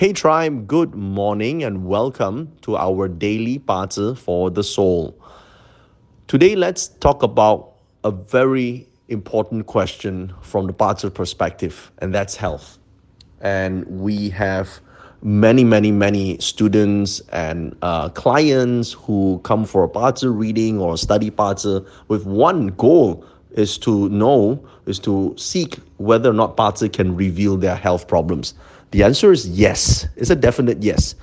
Hey Tribe, good morning and welcome to our daily Bazi for the soul. Today, let's talk about a very important question from the Bazi perspective, and that's health. And we have many, many, many students and uh, clients who come for a Bazi reading or study Bazi with one goal is to know, is to seek whether or not Bazi can reveal their health problems. The answer is yes. It's a definite yes.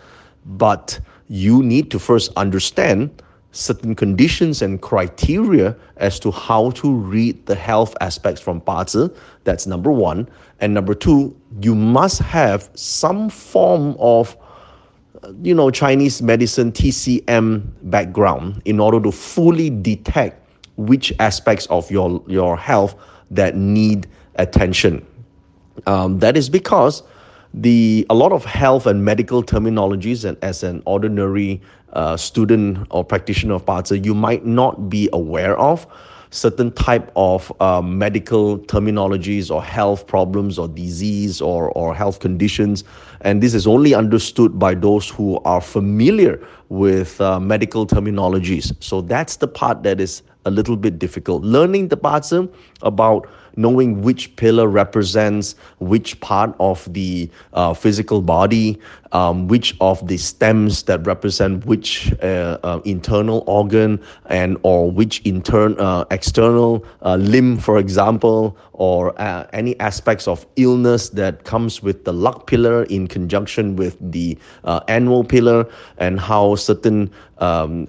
But you need to first understand certain conditions and criteria as to how to read the health aspects from Bazi. That's number one. And number two, you must have some form of you know Chinese medicine TCM background in order to fully detect which aspects of your your health that need attention. Um, that is because the a lot of health and medical terminologies and as an ordinary uh, student or practitioner of Bazi, you might not be aware of certain type of uh, medical terminologies or health problems or disease or, or health conditions. And this is only understood by those who are familiar with uh, medical terminologies. So that's the part that is a little bit difficult. Learning the Bazi about knowing which pillar represents which part of the uh, physical body, um, which of the stems that represent which uh, uh, internal organ and or which intern uh, external uh, limb, for example, or uh, any aspects of illness that comes with the luck pillar in conjunction with the annual pillar, and how certain um,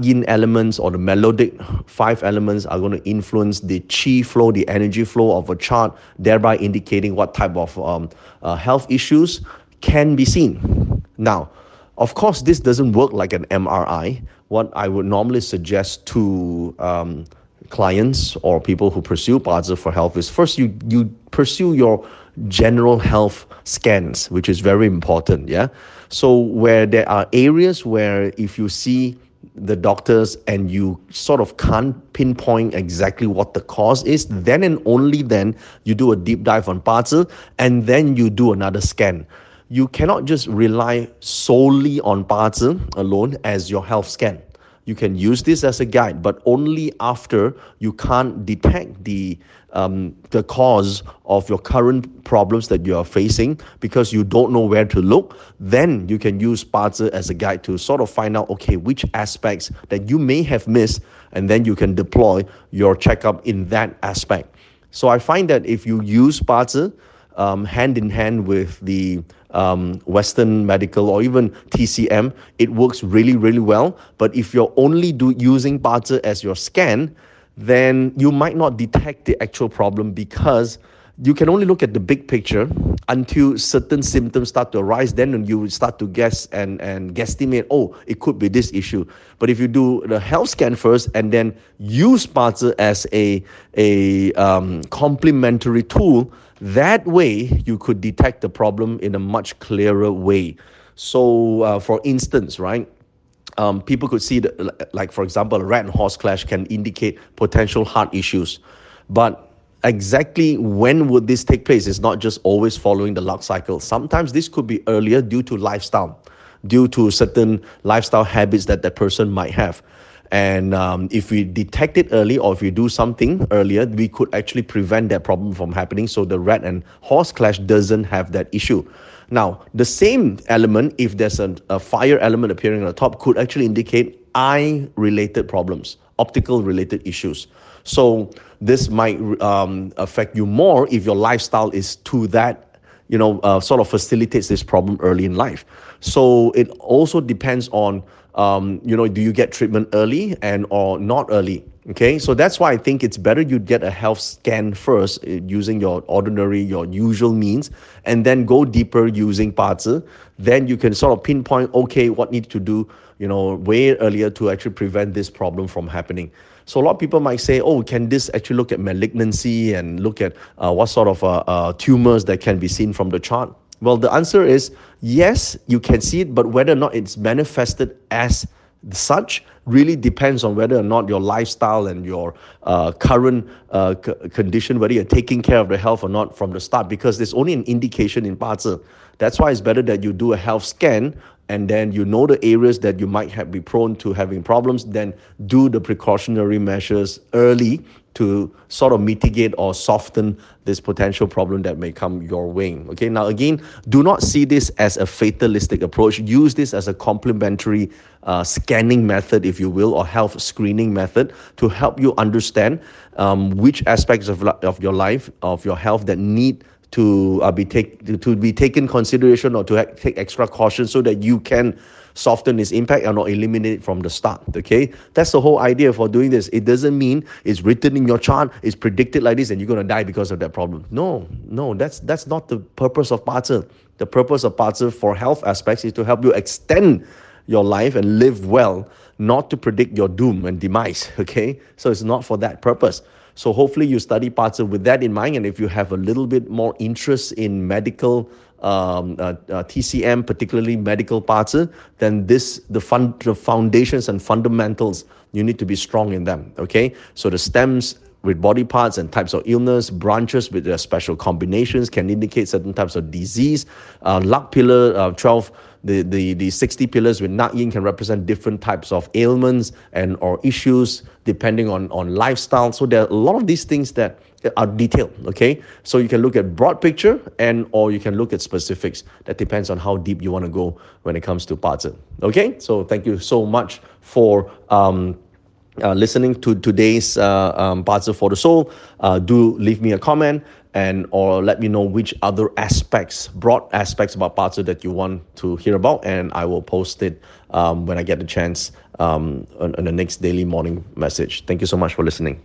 yin elements or the melodic five elements are going to influence the chi flow, the energy flow of a chart, thereby indicating what type of um, uh, health issues can be seen. Now, of course, this doesn't work like an MRI. What I would normally suggest to um, clients or people who pursue Bazi for health is first you you pursue your general health scans, which is very important. Yeah. So where there are areas where if you see the doctors and you sort of can't pinpoint exactly what the cause is, then and only then you do a deep dive on Bazi and then you do another scan. You cannot just rely solely on Bazi alone as your health scan. You can use this as a guide, but only after you can't detect the um, the cause of your current problems that you are facing because you don't know where to look. Then you can use Bazi as a guide to sort of find out okay which aspects that you may have missed, and then you can deploy your checkup in that aspect. So I find that if you use Bazi um, hand in hand with the um, Western medical or even TCM, it works really, really well. But if you're only do, using Bazi as your scan, then you might not detect the actual problem because you can only look at the big picture until certain symptoms start to arise. Then you start to guess and, and guesstimate, oh, it could be this issue. But if you do the health scan first and then use Bazi as a, a um, complementary tool, that way you could detect the problem in a much clearer way. So, uh, for instance, right, um, people could see that, like for example, a rat and horse clash can indicate potential heart issues, but exactly when would this take place It's not just always following the luck cycle. Sometimes this could be earlier due to lifestyle, due to certain lifestyle habits that that person might have. And um, if we detect it early or if we do something earlier, we could actually prevent that problem from happening. So the rat and horse clash doesn't have that issue. Now, the same element, if there's a, a fire element appearing on the top, could actually indicate eye related problems, optical related issues. So this might um, affect you more if your lifestyle is to that, you know, uh, sort of facilitates this problem early in life. So it also depends on, um, you know, do you get treatment early and or not early? Okay, so that's why I think it's better you get a health scan first uh, using your ordinary, your usual means, and then go deeper using Bazi. Then you can sort of pinpoint, okay, what needs to do, you know, way earlier to actually prevent this problem from happening. So a lot of people might say, oh, can this actually look at malignancy and look at uh, what sort of uh, uh, tumors that can be seen from the chart? Well, the answer is yes, you can see it, but whether or not it's manifested as such really depends on whether or not your lifestyle and your uh, current uh, c- condition, whether you're taking care of the health or not from the start, because there's only an indication in Bazi. That's why it's better that you do a health scan and then you know the areas that you might have be prone to having problems, then do the precautionary measures early to sort of mitigate or soften this potential problem that may come your way. Okay, now again, do not see this as a fatalistic approach. Use this as a complementary uh, scanning method, if you will, or health screening method to help you understand um, which aspects of, of your life, of your health that need to uh, be take to, to be taken consideration or to ha- take extra caution so that you can soften its impact and not eliminate it from the start. Okay, that's the whole idea for doing this. It doesn't mean it's written in your chart, it's predicted like this, and you're gonna die because of that problem. No, no, that's that's not the purpose of Bazi. The purpose of Bazi for health aspects is to help you extend your life and live well, not to predict your doom and demise. Okay, so it's not for that purpose. So hopefully you study Bazi with that in mind. And if you have a little bit more interest in medical um, uh, uh, TCM, particularly medical Bazi, uh, then this the, fund, the foundations and fundamentals you need to be strong in them. Okay, so the stems with body parts and types of illness, branches with their special combinations can indicate certain types of disease. Uh, luck pillar uh, 12 the, the, the 60 pillars with Na Yin can represent different types of ailments and or issues depending on, on lifestyle. So there are a lot of these things that are detailed, okay? So you can look at broad picture and or you can look at specifics. That depends on how deep you want to go when it comes to Bazi. Okay? So thank you so much for um, uh, listening to today's uh, um, for the Soul, uh, do leave me a comment and or let me know which other aspects, broad aspects about Bazi that you want to hear about, and I will post it um, when I get the chance um, on, on the next daily morning message. Thank you so much for listening.